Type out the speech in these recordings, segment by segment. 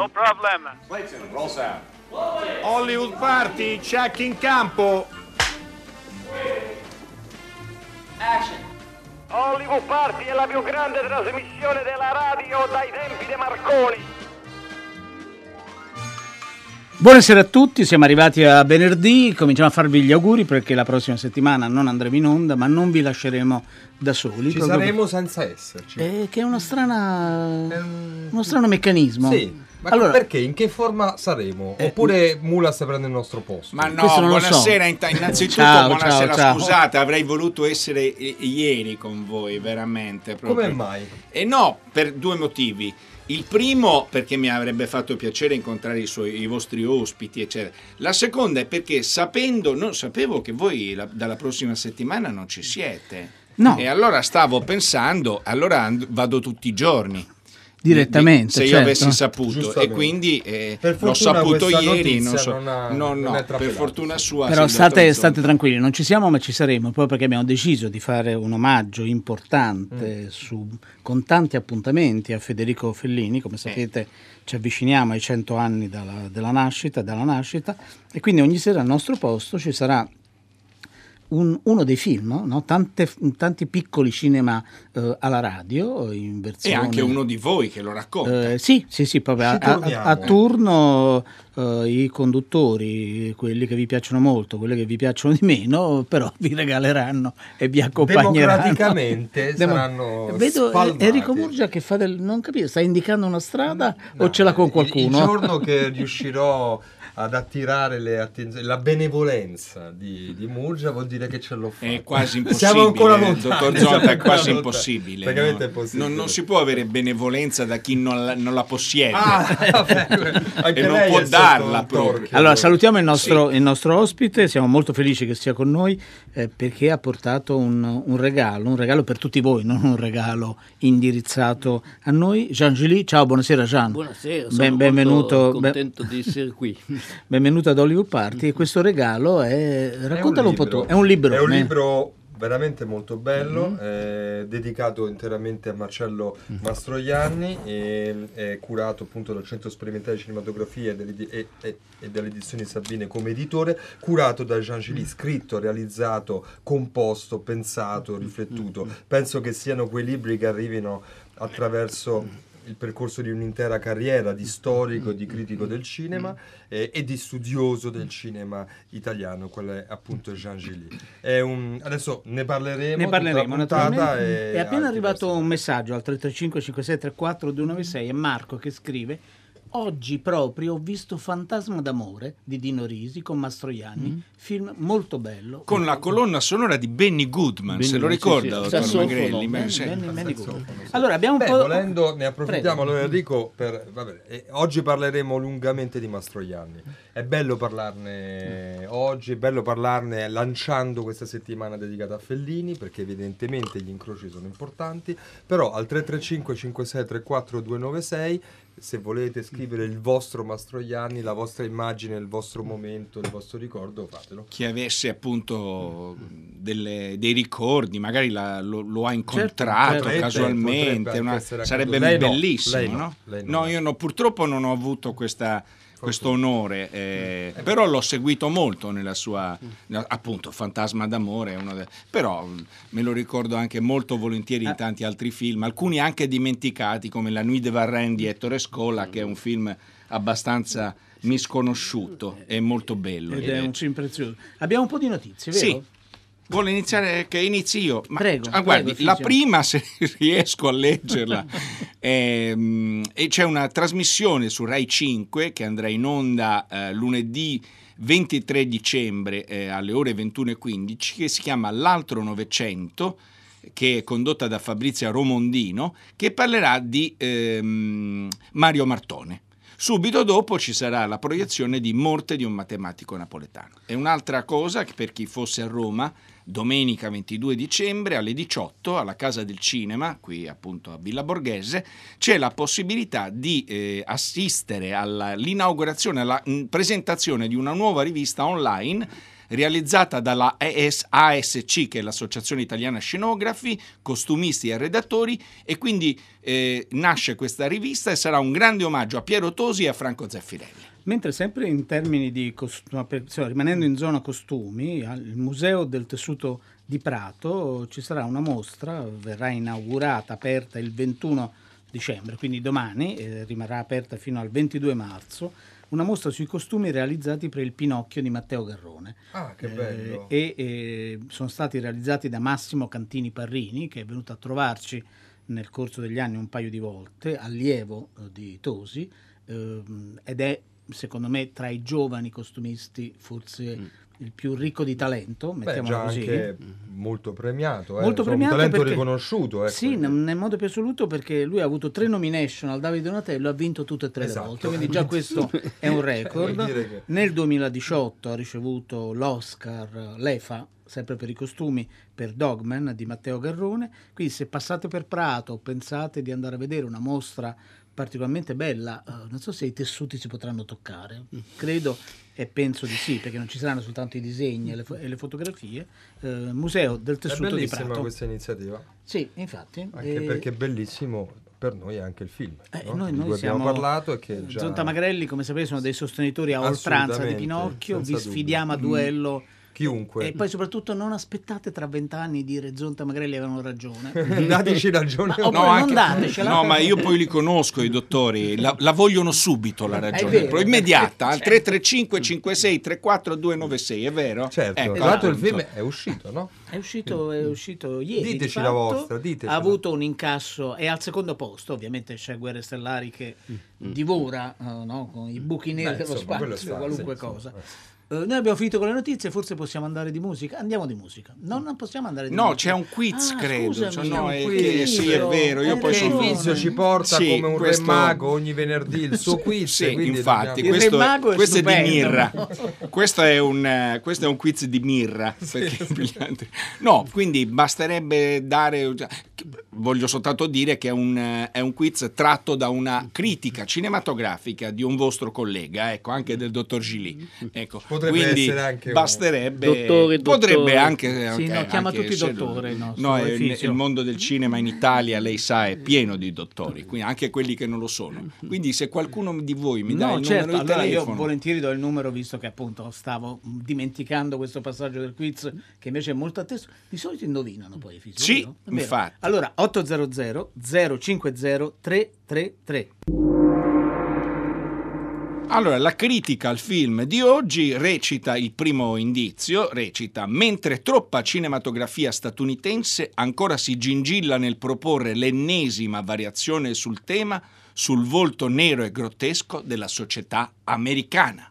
No problem. Clayton, roll sound. Hollywood Party, check in campo. Hollywood Party è la più grande trasmissione della radio dai tempi di Marconi. Buonasera a tutti, siamo arrivati a venerdì, cominciamo a farvi gli auguri perché la prossima settimana non andremo in onda, ma non vi lasceremo da soli. Ci saremo senza esserci. per- eh, che è una strana, È un- uno strano meccanismo. Sì, ma allora, perché? In che forma saremo? Oppure Mulas prende il nostro posto? Ma no, buonasera, so. innanzitutto Ciao, buonasera, ciao, ciao. scusate, avrei voluto essere ieri con voi, veramente. proprio. Come mai? E no, per due motivi. Il primo perché mi avrebbe fatto piacere incontrare i, suoi- i vostri ospiti, eccetera. La seconda è perché sapendo, non sapevo che voi la- dalla prossima settimana non ci siete. No. E allora stavo pensando, allora and- vado tutti i giorni. Direttamente, Se io certo. avessi saputo. E quindi eh, Per l'ho saputo ieri. Non so. non ha- no, no, è per fortuna sua. Però state, state tranquilli, non ci siamo ma ci saremo, proprio perché abbiamo deciso di fare un omaggio importante Mm. su- con tanti appuntamenti a Federico Fellini, come sapete ci avviciniamo ai 100 anni dalla, della nascita, dalla nascita e quindi ogni sera al nostro posto ci sarà un- uno dei film, no? Tante- tanti piccoli cinema eh, alla radio in E versione... anche uno di voi che lo racconta. Eh, sì, sì, sì, proprio a, a- a turno eh, i conduttori, quelli che vi piacciono molto, quelli che vi piacciono di meno, però vi regaleranno e vi accompagneranno. Democraticamente saranno Vedo spalmati. Enrico Murgia che fa del... non capisco, sta indicando una strada o No, ce l'ha con il- qualcuno? Il, giorno che riuscirò ad attirare le attenzioni, la benevolenza di, di Murgia vuol dire che ce l'ho fatta. È quasi impossibile. Siamo ancora eh, lontani. Dottor Zonta, è quasi impossibile. Praticamente no? è impossibile. Non, non si può avere benevolenza da chi non la, non la possiede. Ah, E non può darla proprio. Allora, salutiamo il nostro, il nostro ospite, siamo molto felici che sia con noi eh, perché ha portato un, un regalo, un regalo per tutti voi, non un regalo indirizzato a noi. Jean Gilly, ciao, buonasera Jean. Buonasera, sono Ben- benvenuto, molto ben- contento di essere qui. Benvenuto ad Hollywood Party e questo regalo è, raccontalo un, po' tu, è un libro. È un eh? libro veramente molto bello, Mm-hmm. eh, dedicato interamente a Marcello Mastroianni e è curato appunto dal Centro Sperimentale di Cinematografia e, delle- e- e- e dalle edizioni Sabine come editore, curato da Jean. Gilly, scritto, realizzato, composto, pensato, Mm, riflettuto. Penso che siano quei libri che arrivino attraverso il percorso di un'intera carriera di storico di critico del cinema eh, e di studioso del cinema italiano, quello è appunto Jean Gilly. È un- adesso ne parleremo, Ne parleremo puntata e È appena arrivato versi. un messaggio al 335 5634 296 è Marco che scrive Oggi proprio ho visto Fantasma d'amore di Dino Risi con Mastroianni, film molto bello. Con la colonna sonora di Benny Goodman, Benny se lo ricorda, sì, sì. Magrelli. Benny- sì. Benny- Benny Goodman. Allora abbiamo un Beh, po'... volendo ne approfittiamo Prego. allora Enrico per vabbè, eh, oggi parleremo lungamente di Mastroianni. È bello parlarne oggi, è bello parlarne lanciando questa settimana dedicata a Fellini perché evidentemente gli incroci sono importanti, però al 335 5634 296 se volete scrivere il vostro Mastroianni, la vostra immagine, il vostro momento, il vostro ricordo, fatelo. Chi avesse appunto delle- dei ricordi, magari la- lo, lo ha incontrato certo. Potrebbe- casualmente, potrebbe una- sarebbe. Lei no, bellissimo. lei no, no? lei no. No, io no, purtroppo non ho avuto questa- questo onore, eh, però l'ho seguito molto nella sua, appunto, Fantasma d'amore, è uno de- però mh, me lo ricordo anche molto volentieri in tanti altri film, alcuni anche dimenticati come La Nuit de Varenne di Ettore Scola, che è un film abbastanza misconosciuto e molto bello. Ed è un film prezioso. Abbiamo un po' di notizie, vero? Sì. Vuole iniziare che inizi io? Ma- Prego, ah, guardi, prego, la prima, se riesco a leggerla, ehm, e c'è una trasmissione su Rai 5 che andrà in onda eh, lunedì 23 dicembre eh, alle ore 21.15 che si chiama L'altro Novecento che è condotta da Fabrizia Romondino che parlerà di ehm, Mario Martone. Subito dopo ci sarà la proiezione di Morte di un matematico napoletano. E un'altra cosa, per chi fosse a Roma, domenica 22 dicembre alle 18 alla Casa del Cinema, qui appunto a Villa Borghese, c'è la possibilità di eh, assistere all'inaugurazione, alla mh, presentazione di una nuova rivista online realizzata dalla AS ASC, che è l'Associazione Italiana Scenografi, costumisti e redattori, e quindi eh, nasce questa rivista e sarà un grande omaggio a Piero Tosi e a Franco Zeffirelli. Mentre sempre in termini di costumi, rimanendo in zona costumi, al Museo del Tessuto di Prato ci sarà una mostra, verrà inaugurata, aperta il 21 dicembre, quindi domani, eh, rimarrà aperta fino al 22 marzo, una mostra sui costumi realizzati per il Pinocchio di Matteo Garrone. Ah, che bello! Eh, e eh, sono stati realizzati da Massimo Cantini Parrini, che è venuto a trovarci nel corso degli anni un paio di volte, allievo eh, di Tosi, ehm, ed è secondo me tra i giovani costumisti forse mm il più ricco di talento, mettiamolo Beh, così. anche molto premiato, eh. molto premiato un talento perché, riconosciuto. Ecco. Sì, nel modo più assoluto perché lui ha avuto tre nomination al Davide Donatello ha vinto tutte e tre esatto. le volte, quindi già questo è un record. che... Nel 2018 ha ricevuto l'Oscar, l'EFA, sempre per i costumi, per Dogman di Matteo Garrone, quindi se passate per Prato pensate di andare a vedere una mostra particolarmente bella, uh, non so se i tessuti si potranno toccare, credo e penso di sì, perché non ci saranno soltanto i disegni e le, fo- e le fotografie. Uh, Museo del Tessuto di Prato. È questa iniziativa. Sì, infatti. Anche e... perché è bellissimo per noi anche il film. Eh, no? noi, noi abbiamo parlato e che già... Zonta Magrelli, come sapete, sono dei sostenitori a oltranza di Pinocchio, vi sfidiamo dubbio. a duello. Mm chiunque. E poi soprattutto non aspettate tra vent'anni di dire Zonta Magrelli avevano ragione. Dateci ragione. Ma, no, anche, datecela. No, ma io poi li conosco i dottori, la, la vogliono subito la ragione, vero, immediata, al certo. 335 56 34 296, è vero? Certo, ecco, tra l'altro il film è uscito, no? È uscito, è uscito ieri. Diteci di la vostra, diteci. Ha avuto un incasso, è al secondo posto, ovviamente c'è Guerre Stellari che mm. divora uh, no, con i buchi neri dello spazio, qualunque sì, cosa. Insomma. Uh, noi abbiamo finito con le notizie, forse possiamo andare di musica. Andiamo di musica. No, non possiamo andare di no, musica. c'è un quiz, ah, credo. Scusami, cioè, no, è che, sì, è vero. Io poi sono... Il quiz ci porta sì, come un questo... re mago ogni venerdì il suo quiz. Sì, infatti, dobbiamo... questo, è, questo è, di Mirra. questo, è un, questo è un quiz di Mirra. Perché... no, quindi basterebbe dare. Voglio soltanto dire che è un, è un quiz tratto da una critica cinematografica di un vostro collega, ecco, anche del dottor Gili. Ecco, Potrebbe quindi essere anche basterebbe, dottore, potrebbe dottore. anche, anche, sì, no, chiama anche tutti dottore. No, no è, il mondo del cinema in Italia, lei sa, è pieno di dottori, quindi anche quelli che non lo sono. Quindi se qualcuno di voi mi dà no, il certo, numero di allora telefono, io volentieri do il numero visto che appunto stavo dimenticando questo passaggio del quiz che invece è molto atteso. Di solito indovinano poi i figli. Sì, infatti. Allora 800 050 333. Allora, la critica al film di oggi recita il primo indizio, recita mentre troppa cinematografia statunitense ancora si gingilla nel proporre l'ennesima variazione sul tema sul volto nero e grottesco della società americana.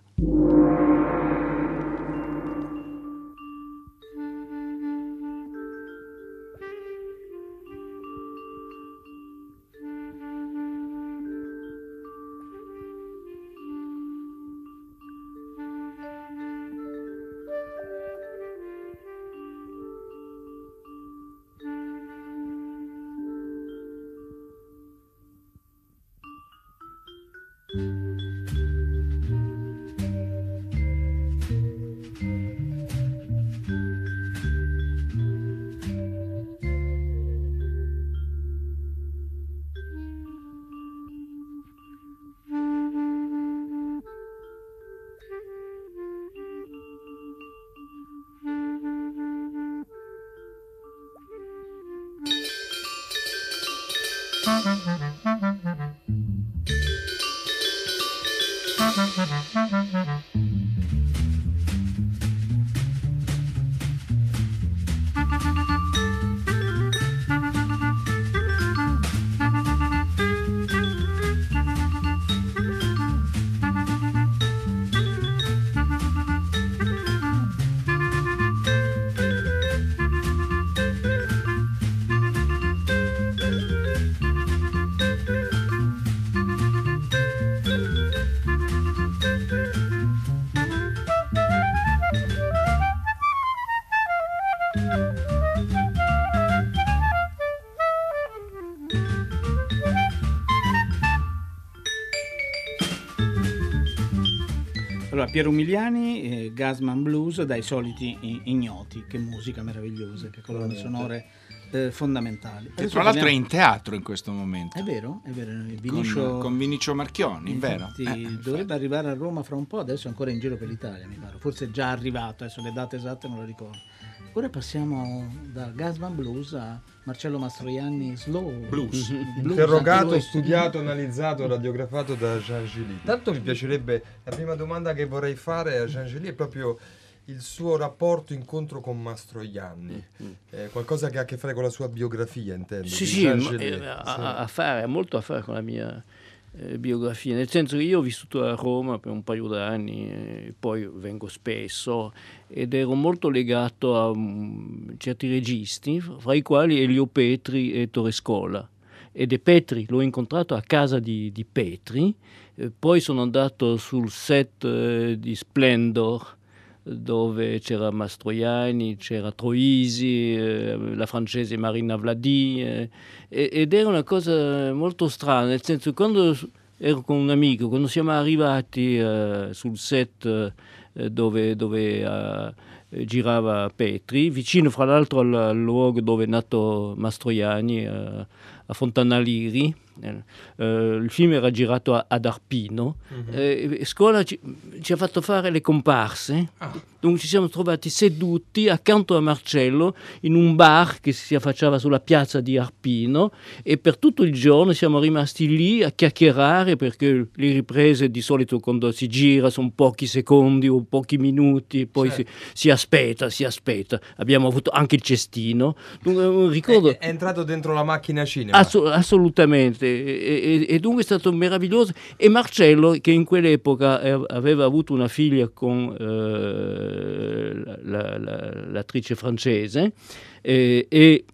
Allora, Piero Migliani, eh, Gasman Blues, dai soliti ignoti, che musica meravigliosa, che colonne sonore eh, fondamentali. E tra l'altro è in teatro in questo momento. È vero, è vero. Vinicio... Con, con Vinicio Marchioni, eh, infatti, vero. Eh, dovrebbe arrivare a Roma fra un po', adesso è ancora in giro per l'Italia, mi pare. Forse è già arrivato, adesso le date esatte non le ricordo Ora passiamo da Gasman Blues a Marcello Mastroianni Slow Blues. Blues Interrogato, studiato, analizzato, radiografato da Jean Gilly. Tanto mi piacerebbe, la prima domanda che vorrei fare a Jean Gilly è proprio il suo rapporto incontro con Mastroianni, mm. eh, qualcosa che ha a che fare con la sua biografia, intendo. Sì, sì, eh, ha, a fare, ha molto a fare con la mia eh, biografia, nel senso che io ho vissuto a Roma per un paio d'anni, e poi vengo spesso ed ero molto legato a um, certi registi, fra i quali Elio Petri e Torrescola. E De Petri l'ho incontrato a casa di, di Petri, eh, poi sono andato sul set eh, di Splendor dove c'era Mastroianni, c'era Troisi, eh, la francese Marina Vladi, eh, ed era una cosa molto strana, nel senso quando ero con un amico, quando siamo arrivati eh, sul set eh, dove, dove eh, girava Petri, vicino fra l'altro al, al, luogo dove è nato Mastroianni, eh, a Fontana Eh, il film era girato a, ad Arpino, uh-huh. eh, scuola ci, ci, ha fatto fare le comparse, ah. dunque ci siamo trovati seduti accanto a Marcello in un bar che si affacciava sulla piazza di Arpino e per tutto il giorno siamo rimasti lì a chiacchierare perché le riprese di solito quando si gira sono pochi secondi o pochi minuti, poi certo. si, si, aspetta, si aspetta. Abbiamo avuto anche il cestino, dunque, ricordo... È, è entrato dentro la macchina cinema. Ass- assolutamente e, e, dunque è stato meraviglioso. E Marcello, che in quell'epoca eh, aveva avuto una figlia con eh, la, la, l'attrice francese, eh, e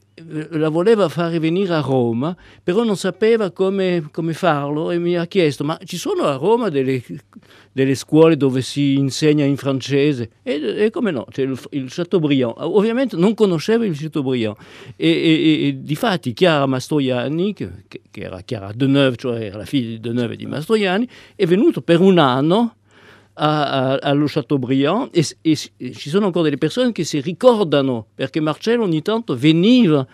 la voleva fare venire a Roma, però non sapeva come, come farlo e mi ha chiesto, ma ci sono a Roma delle, delle scuole dove si insegna in francese? E, e come no, c'è il, il, Chateaubriand. Ovviamente non conosceva il Chateaubriand. E, e, e difatti Chiara Mastroianni, che, che era Chiara Deneuve, cioè era la figlia di Deneuve e di Mastroianni, è venuto per un anno a, a, allo Chateaubriand e, e, e, ci sono ancora delle persone che si ricordano perché Marcello ogni tanto veniva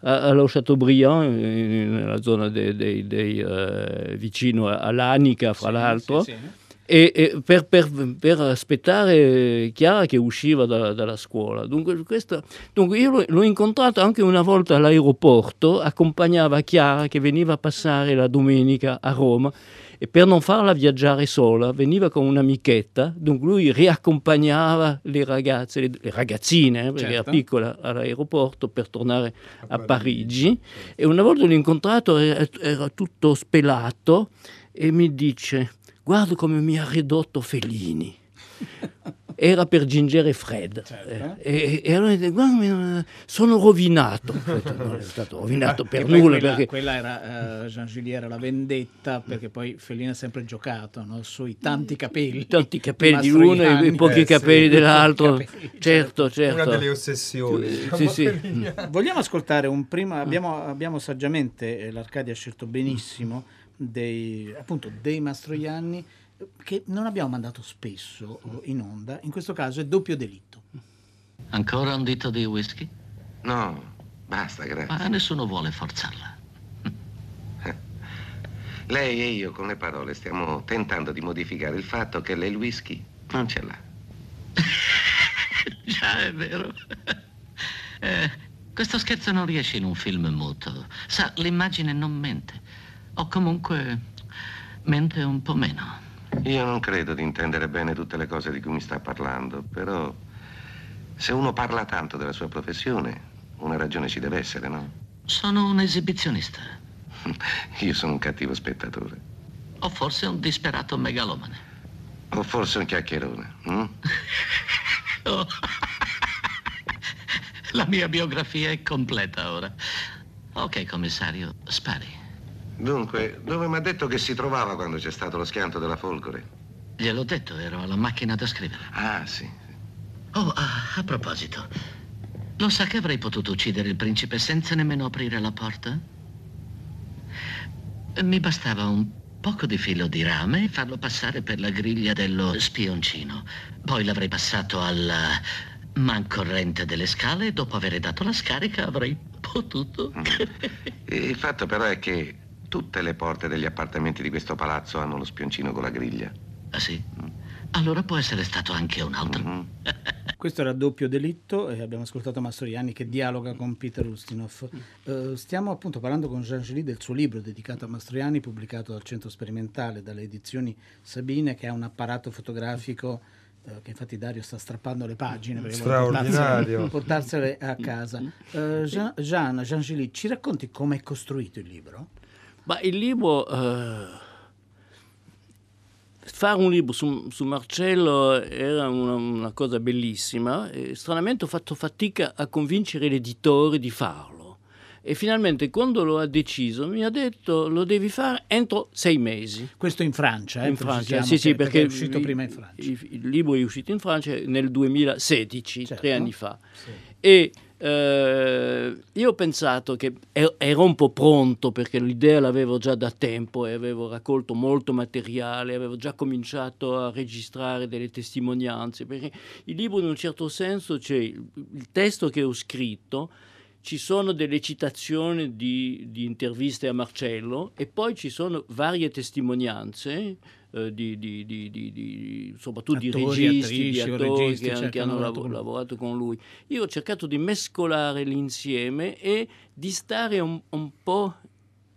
allo Chateaubriand nella zona dei, dei, dei, uh, vicino all'Anica fra sì, l'altro sì, sì. E, e per, per, per, aspettare Chiara che usciva da, dalla scuola. Dunque, questa, dunque io l'ho, l'ho, incontrato anche una volta all'aeroporto, accompagnava Chiara che veniva a passare la domenica a Roma e per non farla viaggiare sola veniva con un'amichetta, dunque lui riaccompagnava le ragazze, le, le ragazzine, eh, perché certo. era piccola, all'aeroporto per tornare a, a Parigi. Parigi. E una volta l'ho incontrato, era, era tutto spelato e mi dice, guarda come mi ha ridotto Fellini era per Ginger Fred. Certo. E, e, allora guarda, sono rovinato. non è stato rovinato per nulla. Quella, perché... quella era, uh, Jean era la vendetta, perché poi Fellini ha sempre giocato no? sui tanti capelli. Tanti capelli di uno e i pochi eh, capelli sì, dell'altro. Capelli, certo, certo. Una delle ossessioni. Diciamo, sì, sì. Vogliamo ascoltare un prima, abbiamo, abbiamo saggiamente, eh, l'Arcadia ha scelto benissimo, dei, appunto, dei Mastroianni che non abbiamo mandato spesso in onda, in questo caso è doppio delitto. Ancora un dito di whisky? No, basta, grazie. Ma nessuno vuole forzarla. Lei e io con le parole stiamo tentando di modificare il fatto che lei il whisky non ce l'ha. Già, è vero. Eh, questo scherzo non riesce in un film muto. Sa, l'immagine non mente. O comunque mente un po' meno. Io non credo di intendere bene tutte le cose di cui mi sta parlando, però se uno parla tanto della sua professione, una ragione ci deve essere, no? Sono un esibizionista. Io sono un cattivo spettatore. O forse un disperato megalomane. O forse un chiacchierone. Hm? oh. La mia biografia è completa ora. Ok, commissario, spari. Dunque, dove mi ha detto che si trovava quando c'è stato lo schianto della Folgore? Gliel'ho detto, ero alla macchina da scrivere. Ah, sì. Oh, ah, a proposito, lo sa che avrei potuto uccidere il principe senza nemmeno aprire la porta? Mi bastava un poco di filo di rame e farlo passare per la griglia dello spioncino. Poi l'avrei passato al mancorrente delle scale e dopo aver dato la scarica avrei potuto... Il fatto però è che tutte le porte degli appartamenti di questo palazzo hanno lo spioncino con la griglia. Ah sì? Allora può essere stato anche un altro. Questo era doppio delitto e abbiamo ascoltato Mastroianni che dialoga con Peter Ustinov. Eh, stiamo appunto parlando con Jean Gilly del suo libro dedicato a Mastroianni, pubblicato dal Centro Sperimentale, dalle edizioni Sabine, che ha un apparato fotografico eh, che infatti Dario sta strappando le pagine perché portarsele, portarsele a casa. Eh, Jean, Jean, Jean Gilly, ci racconti come è costruito il libro? Ma il libro... eh, fare un libro su, su Marcello era una, una cosa bellissima e stranamente ho fatto fatica a convincere l'editore di farlo. E finalmente quando lo ha deciso mi ha detto lo devi fare entro sei mesi. Questo in Francia, eh, in Francia, precisiamo sì, sì, che- perché, è uscito il- prima in Francia. Il, il libro è uscito in Francia nel 2016, Certo. tre anni fa. E eh, io ho pensato che er- ero un po' pronto perché l'idea l'avevo già da tempo e avevo raccolto molto materiale, avevo già cominciato a registrare delle testimonianze, perché il libro in un certo senso c'è il, il testo che ho scritto, ci sono delle citazioni di, di interviste a Marcello e poi ci sono varie testimonianze eh, di, di- di- di- di- soprattutto Attori, di registi, di attrici o attori registi, che, cioè, che hanno lavorato lav- con lui. lavorato con lui. Io ho cercato di mescolare l'insieme e di stare un, un po'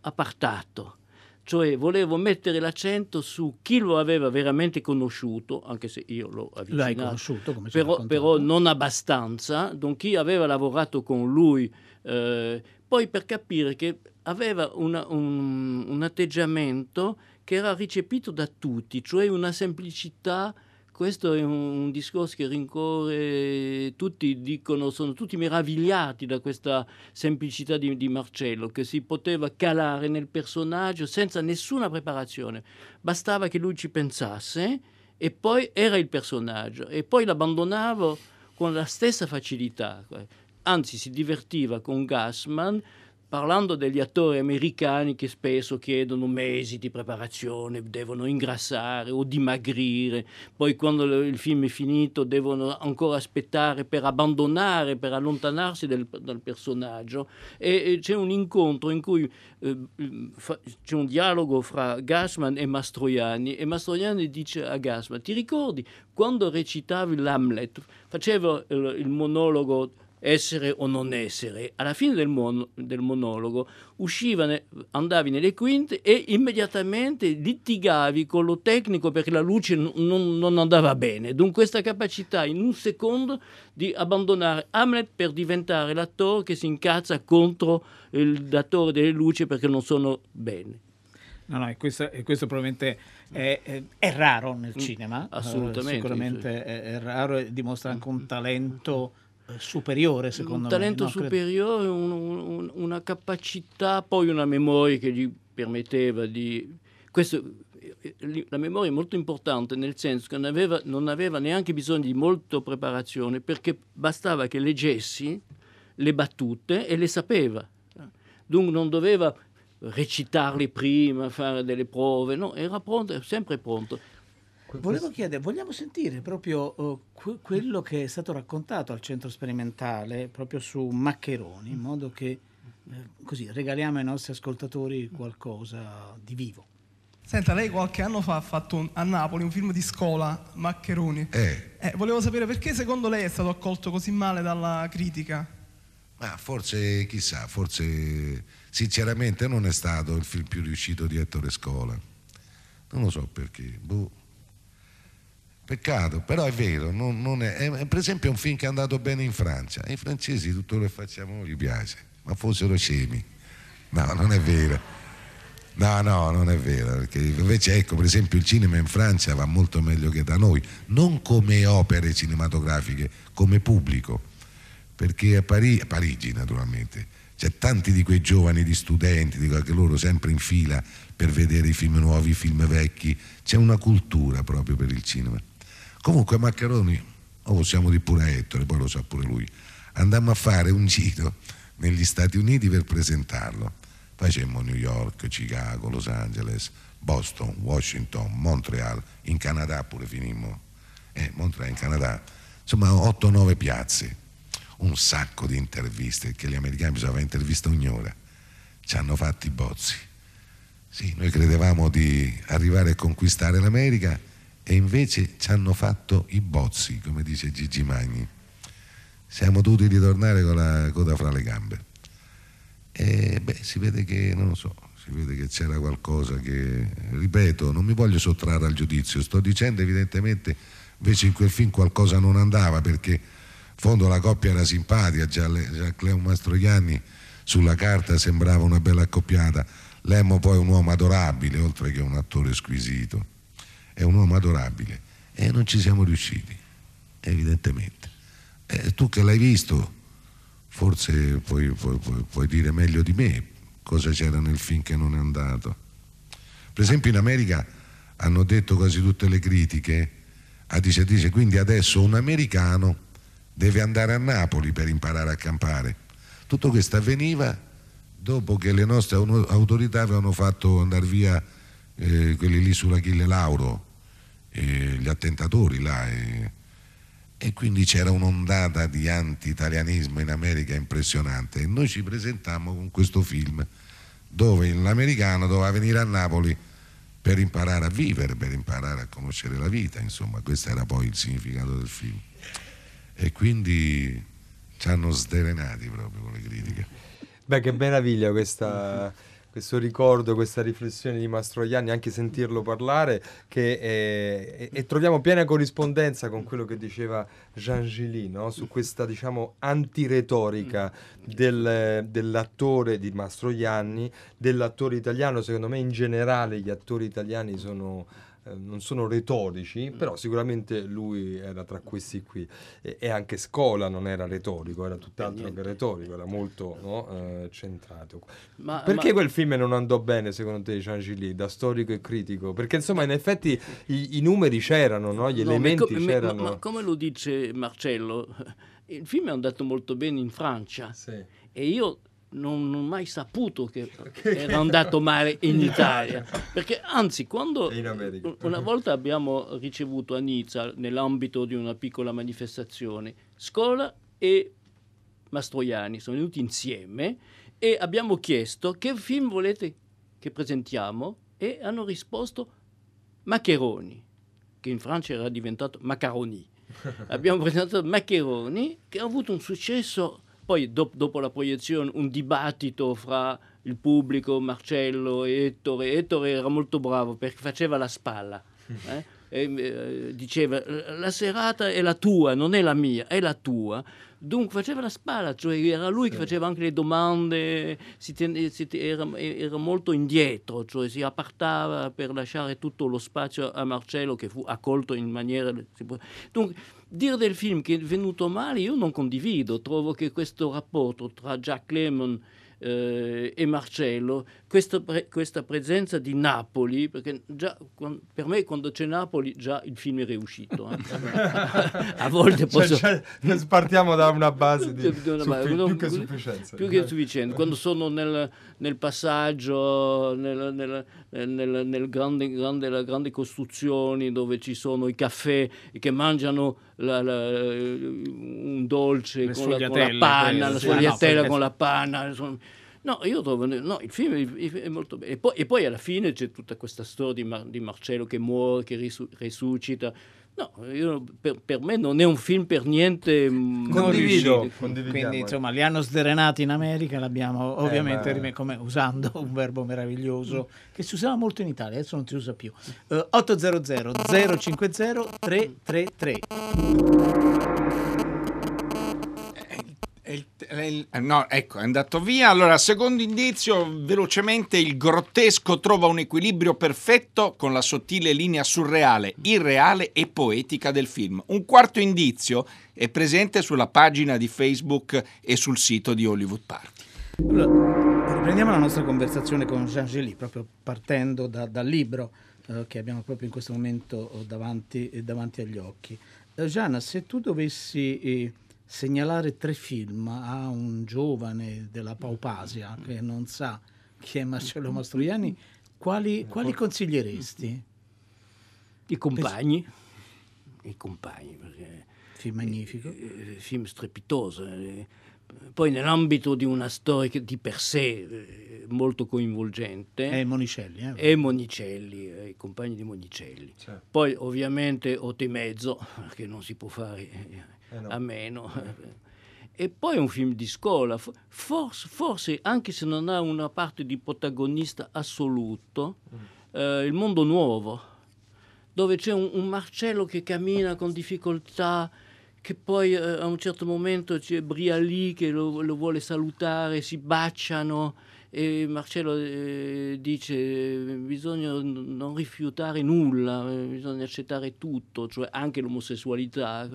appartato. Cioè volevo mettere l'accento su chi lo aveva veramente conosciuto, anche se io l'ho avvicinato. L'hai conosciuto, come però, però non abbastanza, donc chi aveva lavorato con lui, eh, poi per capire che aveva una- un, un atteggiamento che era ricepito da tutti, cioè una semplicità, questo è un, discorso che rincorre, tutti dicono, sono tutti meravigliati da questa semplicità di, di Marcello, che si poteva calare nel personaggio senza nessuna preparazione, bastava che lui ci pensasse e poi era il personaggio e poi l'abbandonavo con la stessa facilità, anzi si divertiva con Gassman parlando degli attori americani che spesso chiedono mesi di preparazione, devono ingrassare o dimagrire, poi quando il film è finito devono ancora aspettare per abbandonare, per allontanarsi del- dal personaggio. E, e c'è un incontro in cui eh, fa- c'è un dialogo fra Gassman e Mastroianni e Mastroianni dice a Gassman ti ricordi quando recitavi l'Hamlet? Facevo il, il monologo essere o non essere. Alla fine del, mon- del monologo usciva ne- andavi nelle quinte e immediatamente litigavi con lo tecnico perché la luce n- non, non andava bene. Dunque questa capacità in un secondo di abbandonare Hamlet per diventare l'attore che si incazza contro il datore delle luci perché non sono bene. No, no, e questo, e questo probabilmente è, è- è raro nel cinema. eh, assolutamente, sicuramente è, è raro e dimostra anche un talento superiore, secondo un me. talento no? Superiore, un- un- una capacità, poi una memoria che gli permetteva di... Questo, eh, eh, la memoria è molto importante nel senso che non aveva, non aveva neanche bisogno di molta preparazione perché bastava che leggessi le battute e le sapeva. Dunque non doveva recitarle prima, fare delle prove, no, era pronto, sempre pronto. Volevo chiedere, vogliamo sentire proprio eh, que- quello che è stato raccontato al centro sperimentale proprio su Maccheroni, in modo che eh, così regaliamo ai nostri ascoltatori qualcosa di vivo. Senta, lei qualche anno fa ha fatto un- a Napoli un film di scuola, Maccheroni. Eh, Eh, volevo sapere perché secondo lei è stato accolto così male dalla critica. ma forse, chissà, forse sinceramente non è stato il film più riuscito di Ettore Scola. Non lo so perché. boh. Peccato, però è vero, non- non è, è- per esempio è un film che è andato bene in Francia. Ai francesi tutto quello che facciamo gli piace, ma fossero scemi. No, non è vero. No, no, non è vero, perché invece ecco, per esempio il cinema in Francia va molto meglio che da noi, non come opere cinematografiche, come pubblico, perché a, Pari- a Parigi naturalmente c'è tanti di quei giovani, di studenti, di che loro sempre in fila per vedere i film nuovi, i film vecchi, c'è una cultura proprio per il cinema. Comunque Maccheroni, o possiamo dire pure a Ettore, poi lo sa pure lui, andammo a fare un giro negli Stati Uniti per presentarlo. Facemmo New York, Chicago, Los Angeles, Boston, Washington, Montreal, in Canada pure finimmo. Eh, Montreal in Canada, insomma 8-9 piazze, un sacco di interviste, che gli americani bisogna fare intervista ogni ora, ci hanno fatto i bozzi. Sì, noi credevamo di arrivare a conquistare l'America e invece ci hanno fatto i bozzi, come dice Gigi Magni. Siamo dovuti ritornare con la coda fra le gambe. E beh, si vede che, non lo so, si vede che c'era qualcosa che, ripeto, non mi voglio sottrarre al giudizio, sto dicendo evidentemente invece in quel film qualcosa non andava perché in fondo la coppia era simpatica, già, già Cleo Mastroianni sulla carta sembrava una bella accoppiata, Lemmo poi un uomo adorabile oltre che un attore squisito, è un uomo adorabile e non ci siamo riusciti, evidentemente. E tu che l'hai visto, forse puoi, puoi, puoi, puoi, dire meglio di me cosa c'era nel film che non è andato. Per esempio in America hanno detto quasi tutte le critiche, a dice, dice quindi adesso un americano deve andare a Napoli per imparare a campare. Tutto questo avveniva dopo che le nostre autorità avevano fatto andare via eh, quelli lì sull'Achille Lauro, eh, gli attentatori là. Eh, e quindi c'era un'ondata di anti-italianismo in America impressionante e noi ci presentammo con questo film dove l'americano doveva venire a Napoli per imparare a vivere, per imparare a conoscere la vita, insomma questo era poi il significato del film e quindi ci hanno sderenati proprio con le critiche. Beh che meraviglia questa questo ricordo, questa riflessione di Mastroianni, anche sentirlo parlare, che è, e, troviamo piena corrispondenza con quello che diceva Jean Gilly, no? su questa diciamo antiretorica del, dell'attore di Mastroianni, dell'attore italiano, secondo me in generale gli attori italiani sono eh, non sono retorici, mm. però sicuramente lui era tra questi qui. E, e anche Scola non era retorico, era tutt'altro che retorico, era molto no, eh, centrato. Ma, Perché ma... quel film non andò bene secondo te, Jean Gilly, da storico e critico? Perché insomma in effetti i, i numeri c'erano, no? gli no, elementi ma, c'erano. Ma, come lo dice Marcello, il film è andato molto bene in Francia sì. e io non, ho mai saputo che era andato male in Italia. Perché anzi, quando una volta abbiamo ricevuto a Nizza, nell'ambito di una piccola manifestazione, Scola e Mastroianni sono venuti insieme e abbiamo chiesto che film volete che presentiamo e hanno risposto Maccheroni, che in Francia era diventato Macaroni. abbiamo presentato Maccheroni che ha avuto un successo poi do, dopo la proiezione un dibattito fra il pubblico, Marcello e Ettore. Ettore era molto bravo perché faceva la spalla. Eh? E, eh, diceva la serata è la tua, non è la mia, è la tua. Dunque faceva la spalla, cioè era lui che faceva anche le domande, si ten- si t- era, era, molto indietro, cioè si appartava per lasciare tutto lo spazio a Marcello che fu accolto in maniera... Dunque, dire del film che è venuto male io non condivido, trovo che questo rapporto tra Jack Lemmon eh, e Marcello, questa, pre- questa, presenza di Napoli, perché già per me quando c'è Napoli già il film è riuscito. Eh. a volte cioè, posso... Cioè, cioè, partiamo da una base di, di una base, suffi- più che sufficienza. Più che sufficiente. Quando sono nel, nel passaggio, nel, nel, nel, nel grande, grande, la grande costruzioni dove ci sono i caffè che mangiano la, la, un dolce con la, con la, panna, la sfogliatella con la panna. Insomma. No, io trovo, no, il film è, è molto bello. E poi, e poi, alla fine c'è tutta questa storia di, Mar, di Marcello che muore, che risu, risuscita. No, io, per, per, me non è un film per niente mm, condivido. Quindi insomma li hanno sdrenati in America, l'abbiamo eh, ovviamente eh, come, usando un verbo meraviglioso che si usava molto in Italia, adesso non si usa più. Uh, 800 050 333. No, ecco, è andato via. Allora, secondo indizio, velocemente, il grottesco trova un equilibrio perfetto con la sottile linea surreale, irreale e poetica del film. Un quarto indizio è presente sulla pagina di Facebook e sul sito di Hollywood Party. Allora, riprendiamo la nostra conversazione con Jean Gély, proprio partendo da, dal libro eh, che abbiamo proprio in questo momento eh, davanti, davanti agli occhi. Eh, Jean, se tu dovessi eh, segnalare tre film a un giovane della Paupasia che non sa chi è Marcello Mastroianni, quali, quali consiglieresti? I compagni, i compagni, perché Film magnifico. eh, film strepitoso. eh. Poi nell'ambito di una storia di per sé eh, molto coinvolgente. È Monicelli, eh? E Monicelli, eh, i compagni di Monicelli. Poi ovviamente Otemezzo, che non si può fare eh, no. a meno. E poi un film di scuola, Fo- forse, forse anche se non ha una parte di protagonista assoluto, eh, Il mondo nuovo, dove c'è un, un Marcello che cammina con difficoltà, che poi eh, a un certo momento c'è Brialì che lo, lo vuole salutare, si baciano e Marcello eh, dice eh, bisogna non rifiutare nulla, eh, bisogna accettare tutto, cioè anche l'omosessualità.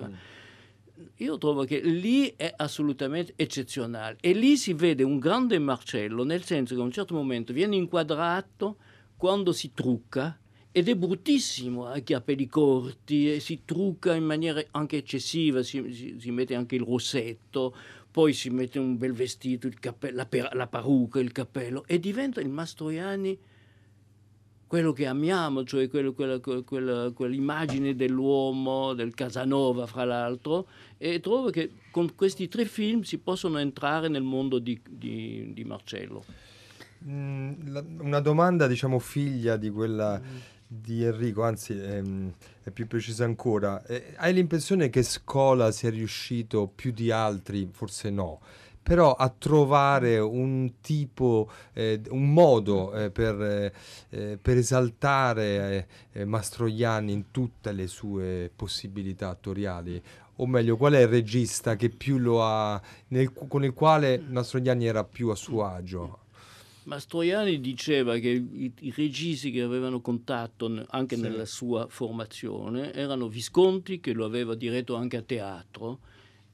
Io trovo che lì è assolutamente eccezionale. E lì si vede un grande Marcello, nel senso che a un certo momento viene inquadrato quando si trucca ed è bruttissimo, ha i capelli corti e si trucca in maniera anche eccessiva, si, si- si mette anche il rossetto, poi si mette un bel vestito, cappello, la, per- la parrucca, il cappello e diventa il Mastroianni quello che amiamo, cioè quello- quella, quella- quell'immagine dell'uomo, del Casanova fra l'altro, e trovo che con questi tre film si possono entrare nel mondo di, di- di Marcello. Mm, una domanda, diciamo, figlia di quella di Enrico, anzi ehm, è più precisa ancora. Eh, hai l'impressione che Scola sia riuscito più di altri, forse no, però a trovare un tipo, eh, un modo eh, per, eh, per esaltare eh, Mastroianni in tutte le sue possibilità attoriali? O meglio, qual è il regista che più lo ha, nel- con il quale Mastroianni era più a suo agio? Mastroianni diceva che i, i registi che avevano contatto anche Sì. nella sua formazione erano Visconti, che lo aveva diretto anche a teatro,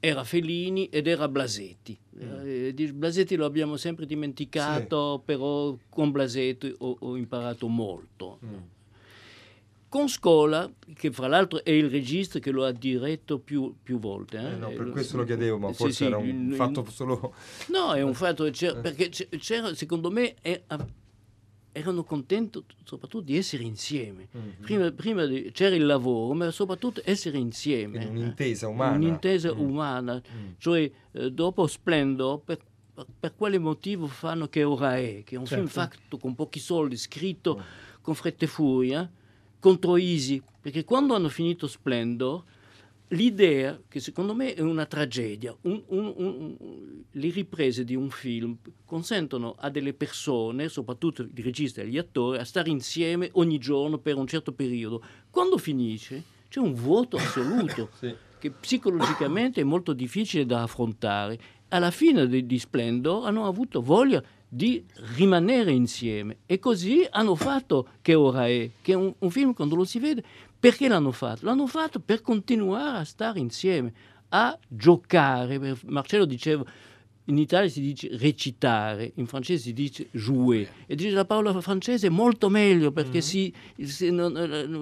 era Fellini ed era Blasetti. Eh, di Blasetti lo abbiamo sempre dimenticato, però con Blasetti ho, ho imparato molto. Con Scola, che fra l'altro è il regista che lo ha diretto più, più volte. eh. Eh no, per Eh, questo lo chiedevo, ma sì, forse sì, era un fatto solo... No, è un fatto, c'era- perché c'era, secondo me, è- erano contenti soprattutto di essere insieme. Prima, prima di- c'era il lavoro, ma soprattutto essere insieme. Quindi un'intesa umana. Un'intesa Mm. umana. Cioè, eh, dopo Splendor, per, per quale motivo fanno Che ora è? Che è un film Certo. fatto con pochi soldi, scritto con fretta e furia, contro Easy. Perché quando hanno finito Splendor, l'idea, che secondo me è una tragedia, un- un- un- le riprese di un film consentono a delle persone, soprattutto i registi e gli attori, a stare insieme ogni giorno per un certo periodo. Quando finisce c'è un vuoto assoluto che psicologicamente è molto difficile da affrontare. Alla fine di, di Splendor hanno avuto voglia di rimanere insieme e così hanno fatto Che ora è, che è un, un film quando lo si vede. Perché l'hanno fatto? L'hanno fatto per continuare a stare insieme, a giocare. Marcello diceva, in Italia si dice recitare, in francese si dice jouer. E dice la parola francese è molto meglio perché si- si- non-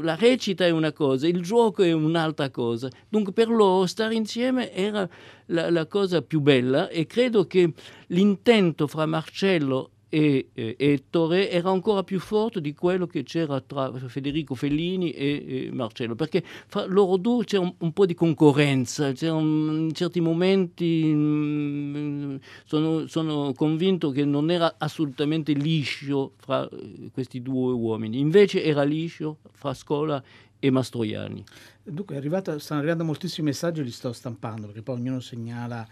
la recita è una cosa, il gioco è un'altra cosa. Dunque per loro stare insieme era la, la cosa più bella e credo che l'intento fra Marcello e Ettore era ancora più forte di quello che c'era tra Federico Fellini e, e Marcello, perché fra loro due c'era un, un po' di concorrenza, un- in certi momenti mm, sono, sono convinto che non era assolutamente liscio fra eh, questi due uomini, invece era liscio fra Scola e Mastroianni. Dunque, arrivato- stanno arrivando moltissimi messaggi, li sto stampando perché poi ognuno segnala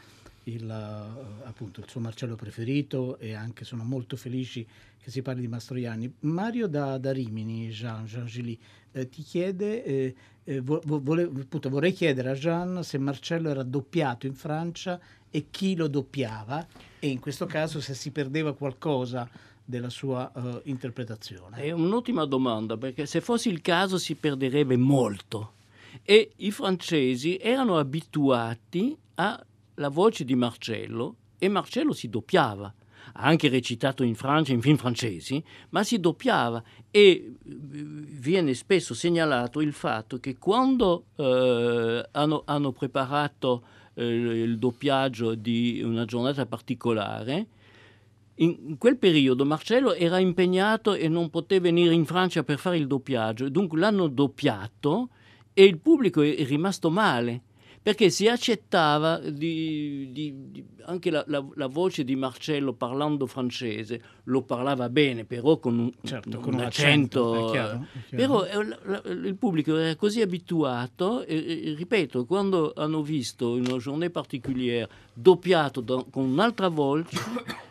il, eh, appunto, il suo Marcello preferito e anche sono molto felici che si parli di Mastroianni. Mario da, da Rimini, Jean, Jean Gilly, eh, ti chiede, eh, eh, vo- vo- vole- appunto, vorrei chiedere a Jean se Marcello era doppiato in Francia e chi lo doppiava e in questo caso se si perdeva qualcosa della sua eh, interpretazione. È un'ottima domanda perché se fosse il caso si perderebbe molto. E i francesi erano abituati alla voce di Marcello e Marcello si doppiava. Ha anche recitato in Francia, in film francesi, ma si doppiava e eh, viene spesso segnalato il fatto che quando eh, hanno, hanno preparato eh, il doppiaggio di una giornata particolare, in quel periodo Marcello era impegnato e non poteva venire in Francia per fare il doppiaggio, dunque l'hanno doppiato e il pubblico è rimasto male perché si accettava di, di, di, anche la, la, la, voce di Marcello parlando francese, lo parlava bene, però con un, certo, un, con un accento. accento, è chiaro, è Però chiaro. eh, la, il pubblico era così abituato, e, e, ripeto, quando hanno visto una journée particolare doppiato da, con un'altra voce,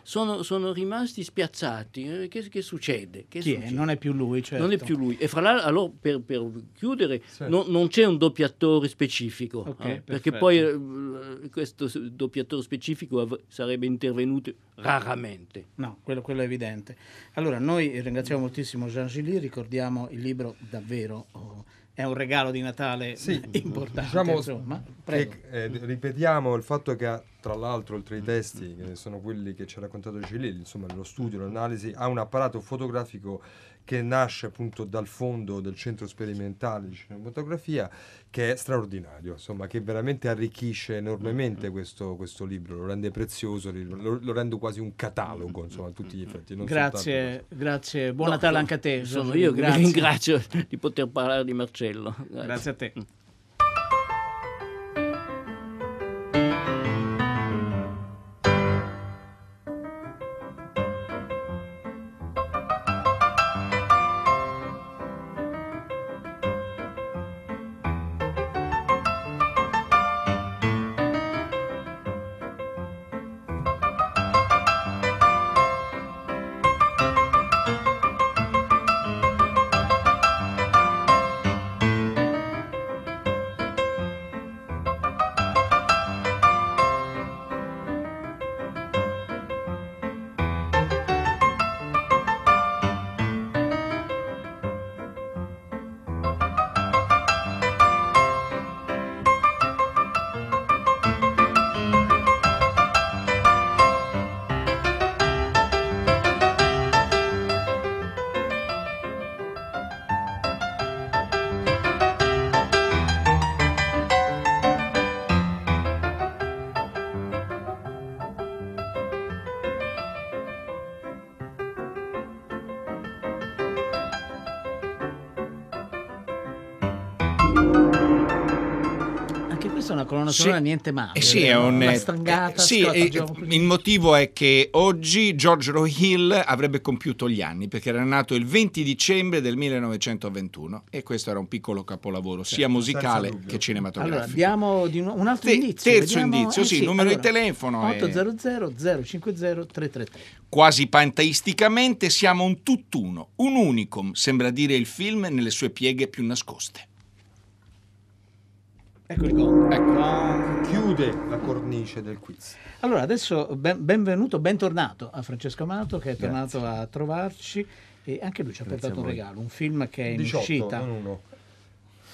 sono, sono rimasti spiazzati. Eh, Che, che succede? Che Chi è? succede? Non è più lui, certo. Non è più lui. E fra l'altro, allora, per, per chiudere, Sì. no- non c'è un doppiatore specifico, Ok, eh, perché poi eh, questo doppiatore specifico av- sarebbe intervenuto raramente. No, quello, quello è evidente. Allora, noi ringraziamo moltissimo Jean Gilly, ricordiamo il libro davvero, oh, è un regalo di Natale Sì, importante. diciamo insomma. Prego. che, eh, ripetiamo il fatto che ha, tra l'altro oltre ai testi che sono quelli che ci ha raccontato Cililli insomma nello studio l'analisi ha un apparato fotografico che nasce appunto dal fondo del centro sperimentale di cinematografia che è straordinario insomma che veramente arricchisce enormemente questo, questo libro lo rende prezioso lo, lo rende quasi un catalogo insomma a tutti gli effetti non Grazie, grazie. Buon No, Natale sono- anche a te. Sono io Grazie. ringrazio di poter parlare di Marcello. Grazie a te. Questa è una colonna Sì. sonora niente male. Eh sì, è un, Una eh, sì, scotta, eh, diciamo così. il motivo è che oggi George Roy Hill avrebbe compiuto gli anni perché era nato il 20 dicembre del 1921 e questo era un piccolo capolavoro sia Certo, musicale che cinematografico. Allora, diamo di un altro Te- indizio. terzo vediamo- indizio, eh sì, numero di allora, telefono è- 800 050 333. Quasi panteisticamente siamo un tutt'uno, un unicum, sembra dire il film nelle sue pieghe più nascoste. Ecco il gong. Ecco. chiude la cornice del quiz Allora, adesso ben- benvenuto, bentornato a Francesco Amato che è tornato a trovarci e anche lui ci ha Grazie portato un regalo, un film che è in 18 uscita. non uno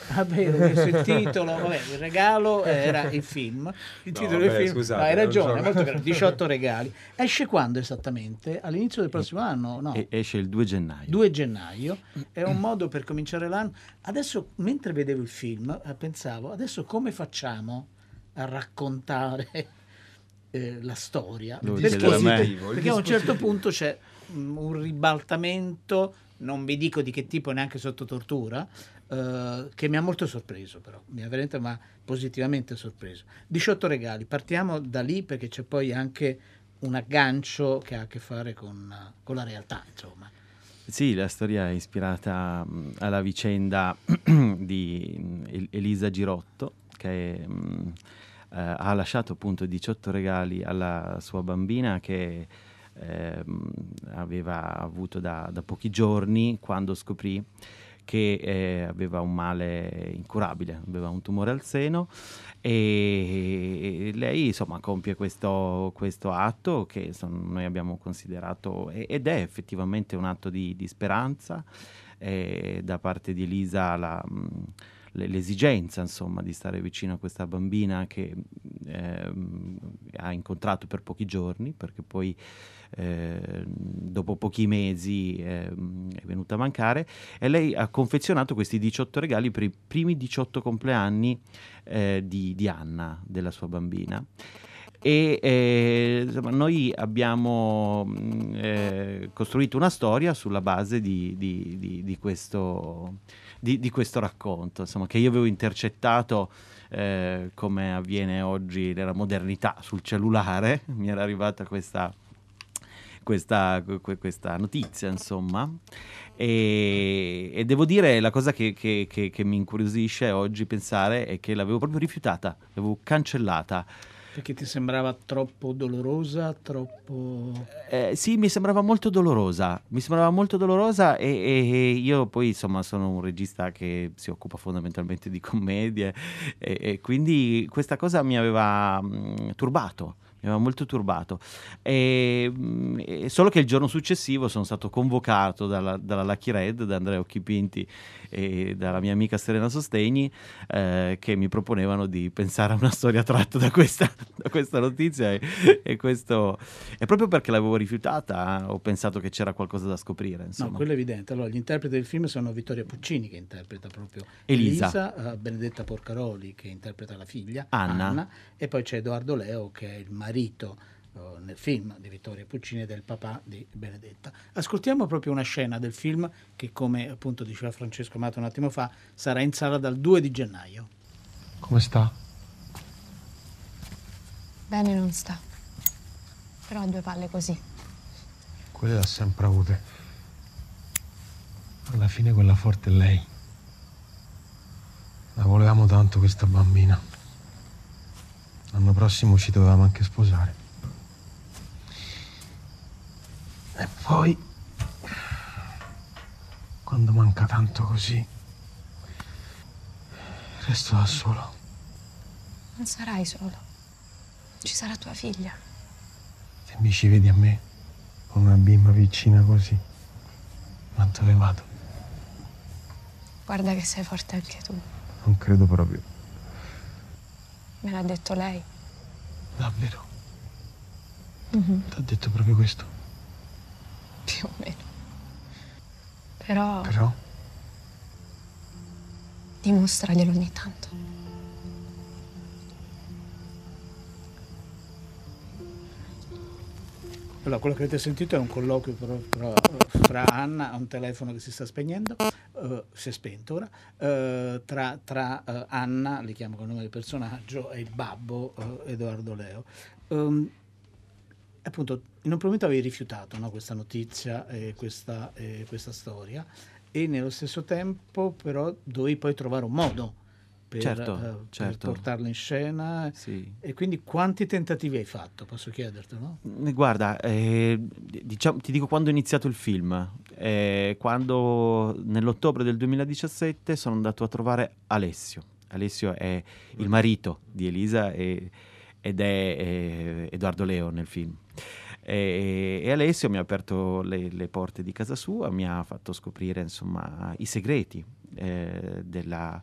Ah, vero, questo è il titolo, vabbè, il regalo era il film. Il No, titolo vabbè, del film. scusate, no, hai ragione, so- chiaro, 18 regali. Esce quando esattamente? All'inizio del prossimo anno? No. E- esce il 2 gennaio. 2 gennaio è un modo per cominciare l'anno. Adesso, mentre vedevo il film, eh, pensavo, adesso come facciamo a raccontare eh, la storia? Lo Perché, perché a un certo punto c'è mm, un ribaltamento, non vi dico di che tipo neanche sotto tortura, eh, che mi ha molto sorpreso però, mi ha veramente ma positivamente sorpreso. 18 regali, partiamo da lì perché c'è poi anche un aggancio che ha a che fare con, eh, con la realtà, insomma. Sì, la storia è ispirata alla vicenda di Elisa Girotto, che mh, eh, ha lasciato appunto 18 regali alla sua bambina che ehm, aveva avuto da, da pochi giorni quando scoprì che eh, aveva un male incurabile, aveva un tumore al seno e lei insomma compie questo, questo atto che insomma, noi abbiamo considerato ed è effettivamente un atto di, di speranza eh, da parte di Elisa la, l'esigenza insomma di stare vicino a questa bambina che ehm, ha incontrato per pochi giorni perché poi eh, dopo pochi mesi ehm, è venuta a mancare e lei ha confezionato questi 18 regali per i primi 18 compleanni eh, di, di Anna, della sua bambina. e eh, insomma, noi abbiamo mh, eh, costruito una storia sulla base di, di, di, di questo, questo, racconto, insomma, che io avevo intercettato eh, come avviene oggi nella modernità sul cellulare, mi era arrivata questa, questa, questa notizia, insomma. E, e, devo dire la cosa che, che, che, che mi incuriosisce oggi pensare è che l'avevo proprio rifiutata, l'avevo cancellata. Perché ti sembrava troppo dolorosa, troppo... Eh, sì, mi sembrava molto dolorosa, mi sembrava molto dolorosa e, e, io poi insomma sono un regista che si occupa fondamentalmente di commedie e, e quindi questa cosa mi aveva mh, turbato mi aveva molto turbato. E, e solo che il giorno successivo sono stato convocato dalla, dalla Lucky Red, da Andrea Occhipinti e dalla mia amica Serena Sostegni, eh, che mi proponevano di pensare a una storia tratta da questa, da questa notizia. E, e, questo è proprio perché l'avevo rifiutata, ho pensato che c'era qualcosa da scoprire. Insomma. No, quello è evidente. Allora, gli interpreti del film sono Vittoria Puccini, che interpreta proprio Elisa, Elisa uh, Benedetta Porcaroli, che interpreta la figlia, Anna. Anna, e poi c'è Edoardo Leo, che è il marito marito uh, nel film di Vittorio Puccini e del papà di Benedetta. Ascoltiamo proprio una scena del film che, come appunto diceva Francesco Amato un attimo fa, sarà in sala dal 2 di gennaio. Come sta? Bene non sta, però ha due palle così. Quelle l'ha sempre avute. Alla fine quella forte è lei. La volevamo tanto questa bambina. L'anno prossimo ci dovevamo anche sposare. E poi, quando manca tanto così, resto da solo. Non sarai solo. Ci sarà tua figlia. Se mi ci vedi a me, con una bimba vicina così, ma dove vado? Guarda che sei forte anche tu. Non credo proprio. Me l'ha detto lei. Davvero? Mm-hmm. Ti ha detto proprio questo? Più o meno. Però... Però? Dimostraglielo ogni tanto. Allora, quello che avete sentito è un colloquio però, però, fra Anna, un telefono che si sta spegnendo, uh, si è spento ora, uh, tra, tra uh, Anna, li chiamo con il nome del personaggio, e il babbo Edoardo Leo. Um, appunto, in un momento avevi rifiutato no, questa notizia e questa, e questa storia e nello stesso tempo però dovevi poi trovare un modo per, certo, uh, certo. per portarlo in scena. Sì. E quindi quanti tentativi hai fatto? Posso chiederti, no? Mm, guarda, eh, diciamo, ti dico quando è iniziato il film. Eh, quando nell'ottobre del 2017 sono andato a trovare Alessio. Alessio è il marito di Elisa e, ed è eh, Edoardo Leo nel film. E, e, Alessio mi ha aperto le, le, porte di casa sua, mi ha fatto scoprire insomma i segreti eh, della,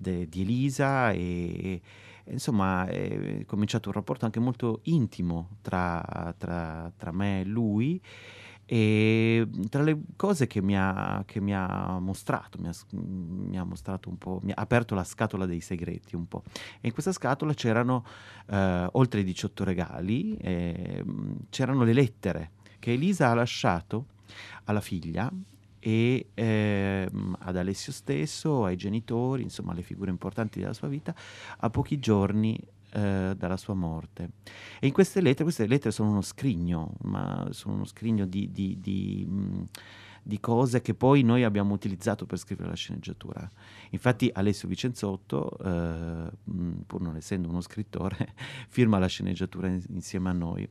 de, di Elisa e, e insomma è cominciato un rapporto anche molto intimo tra, tra, tra me e lui e tra le cose che mi ha, che mi ha mostrato, mi ha, mi ha, mostrato un po', mi ha aperto la scatola dei segreti un po'. E in questa scatola c'erano, eh, oltre ai 18 regali, eh, c'erano le lettere che Elisa ha lasciato alla figlia e ehm, ad Alessio stesso, ai genitori, insomma alle figure importanti della sua vita, a pochi giorni eh, dalla sua morte. E in queste lettere, queste lettere sono uno scrigno, ma sono uno scrigno di, di, di mh, di cose che poi noi abbiamo utilizzato per scrivere la sceneggiatura. Infatti Alessio Vicenzotto, eh, pur non essendo uno scrittore, firma la sceneggiatura in, insieme a noi,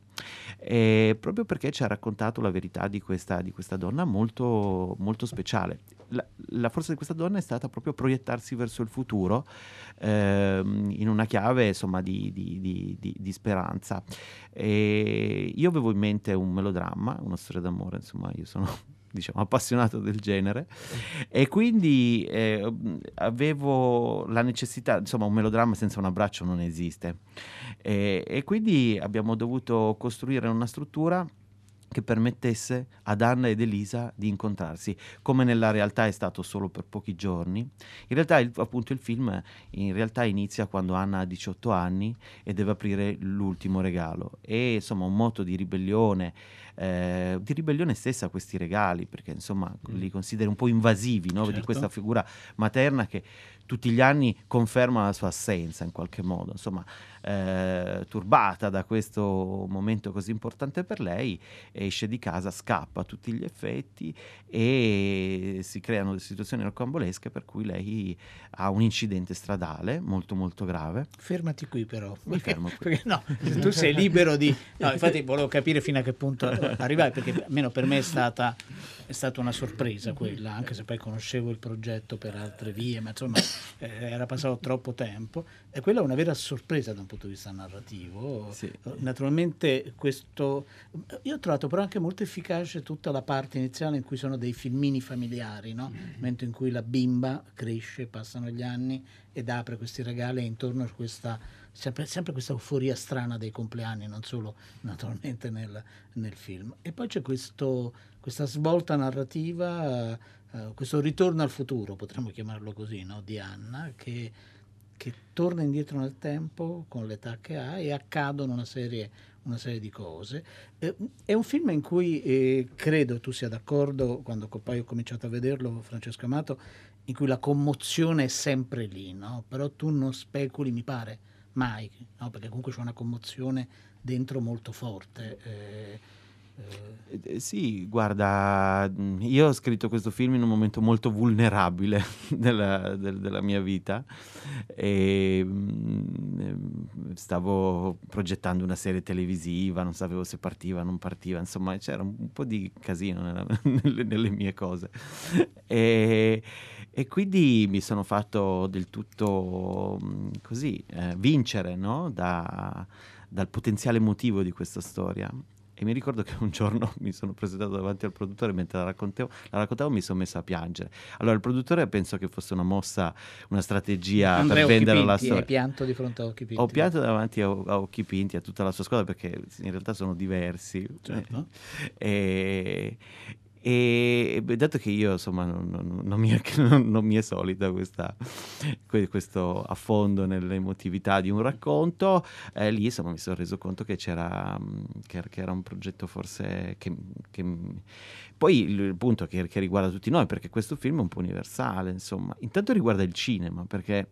e proprio perché ci ha raccontato la verità di questa, di questa donna molto, molto speciale. La, la, forza di questa donna è stata proprio proiettarsi verso il futuro eh, in una chiave insomma, di, di, di, di, speranza. E io avevo in mente un melodramma, una storia d'amore, insomma, io sono diciamo, appassionato del genere. E quindi eh, avevo la necessità, insomma un melodramma senza un abbraccio non esiste. E, e quindi abbiamo dovuto costruire una struttura che permettesse ad Anna ed Elisa di incontrarsi, come nella realtà è stato solo per pochi giorni. In realtà il, appunto il film in realtà inizia quando Anna ha 18 anni e deve aprire l'ultimo regalo e insomma un moto di ribellione, eh, di ribellione stessa a questi regali, perché insomma li consideri un po' invasivi no? di Certo. questa figura materna che tutti gli anni conferma la sua assenza in qualche modo, insomma eh, turbata da questo momento così importante per lei, esce di casa, scappa a tutti gli effetti e si creano delle situazioni rocambolesche per cui lei ha un incidente stradale molto molto grave. Fermati qui però. Mi fermo qui. Perché no, tu sei libero di... No, infatti volevo capire fino a che punto arrivare, perché almeno per me è stata, è stata una sorpresa quella, anche se poi conoscevo il progetto per altre vie, ma insomma eh, era passato troppo tempo. E quella è una vera sorpresa da un punto di vista narrativo. Sì. Naturalmente questo... Io ho trovato però anche molto efficace tutta la parte iniziale in cui sono dei filmini familiari, no? il momento in cui la bimba cresce, passano gli anni ed apre questi regali e intorno a questa sempre, sempre questa euforia strana dei compleanni, non solo naturalmente nel, nel film. E poi c'è questo, questa svolta narrativa, eh, questo ritorno al futuro, potremmo chiamarlo così, no? di Anna, che, che torna indietro nel tempo con l'età che ha e accadono una serie, una serie di cose. Eh, è un film in cui eh, credo tu sia d'accordo, quando poi ho cominciato a vederlo, Francesco Amato, in cui la commozione è sempre lì, no? però tu non speculi, mi pare, mai, no? perché comunque c'è una commozione dentro molto forte. eh, Eh, eh, Sì, guarda, mh, io ho scritto questo film in un momento molto vulnerabile della, del- della mia vita e mh, ehm, stavo progettando una serie televisiva, non sapevo se partiva, non partiva, insomma c'era un po' di casino nella- nelle, nelle mie cose. E, e quindi mi sono fatto del tutto mh, così eh, vincere no? Da- dal potenziale emotivo di questa storia. E mi ricordo che un giorno mi sono presentato davanti al produttore mentre la raccontavo, la raccontavo mi sono messo a piangere. Allora il produttore penso che fosse una mossa, una strategia Andrea per vendere la Occhipinti, storia. hai pianto di fronte a Occhi Pinti? Ho pianto davanti a, a Occhi Pinti, a tutta la sua squadra, perché in realtà sono diversi. Certo. E, e dato che io insomma non, non- non mi, è, non- mi è solita questa- que- questo affondo nell'emotività di un racconto, eh, lì insomma mi sono reso conto che c'era mh, che, che era un progetto forse che, che- poi il, il punto che, che riguarda tutti noi, perché questo film è un po' universale, insomma, intanto riguarda il cinema, perché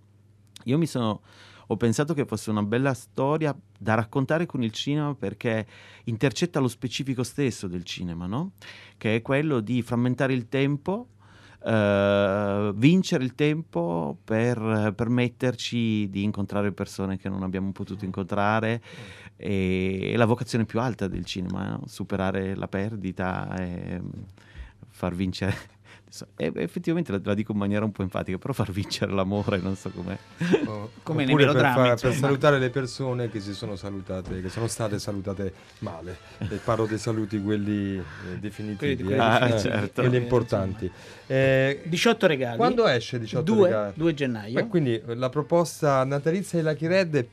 io mi sono ho pensato che fosse una bella storia da raccontare con il cinema perché intercetta lo specifico stesso del cinema, no? Che è quello di frammentare il tempo, eh, vincere il tempo per permetterci di incontrare persone che non abbiamo potuto incontrare e, e la vocazione più alta del cinema, no? superare la perdita e mm, far vincere. E effettivamente la, la dico in maniera un po' enfatica, però far vincere l'amore, non so com'è. Oh, Come nei oppure per, melodrammi, fa- per salutare le persone che si sono salutate, che sono state salutate male. E parlo dei saluti quelli eh, definitivi, Quelli- quelli eh, Ah, eh, certo. quelli importanti. Eh, 18 regali. quando esce 18 2, regali? 2 gennaio. Beh, quindi eh, la proposta natalizia di Lucky Red è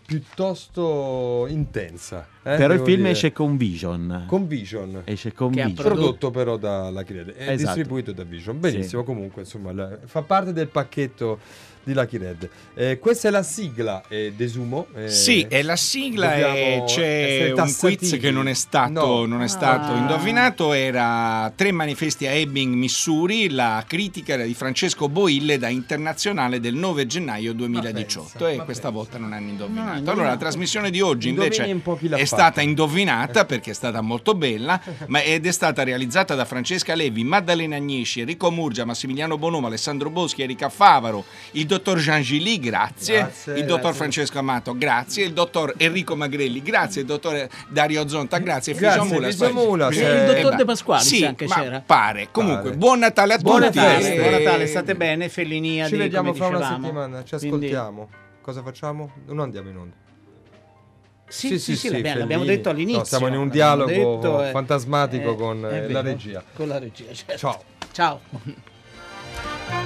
piuttosto intensa. eh, però il film dire. esce con Vision. con Vision. Esce con Vision. prodotto- Prodotto però da Lucky Red è Esatto. distribuito da Vision. Benissimo, Sì. comunque insomma fa parte del pacchetto di Lucky Red. Eh, questa è la sigla, eh, desumo. eh, Sì, è la sigla e c'è un quiz che non è stato, No. non è stato Ah. indovinato, era Tre manifesti a Ebbing, Missouri, la critica era di Francesco Boille da Internazionale del 9 gennaio 2018 pensa, e questa pensa. volta non hanno No, indovinato. indovinato. allora la trasmissione di oggi Indovini invece è stata indovinata perché è stata molto bella ma ed è stata realizzata da Francesca Levi, Maddalena Agnesci, Enrico Murgia, Massimiliano Bonomo, Alessandro Boschi, Erika Favaro, il dottor Jean Gilly, grazie, Grazie, il dottor grazie. Francesco Amato, grazie, il dottor Enrico Magrelli, grazie, il dottor Dario Zonta, grazie, Grazie, Fisio Mula, Fisio Mula, Eh, se- il dottor eh, De Pasquali sì, anche ma c'era. Pare. Comunque, Pare. buon Natale a Buone tutti. feste. e- Buon Natale, state bene, Fellinia Ci vediamo fra una settimana, ci Quindi- ascoltiamo. Cosa facciamo? Non andiamo in onda. Sì, sì, sì, l'abbiamo, l'abbiamo Fellini. detto all'inizio. No, siamo in un l'abbiamo dialogo detto, eh, fantasmatico con è eh, la regia. Con la regia, certo. Ciao. Ciao.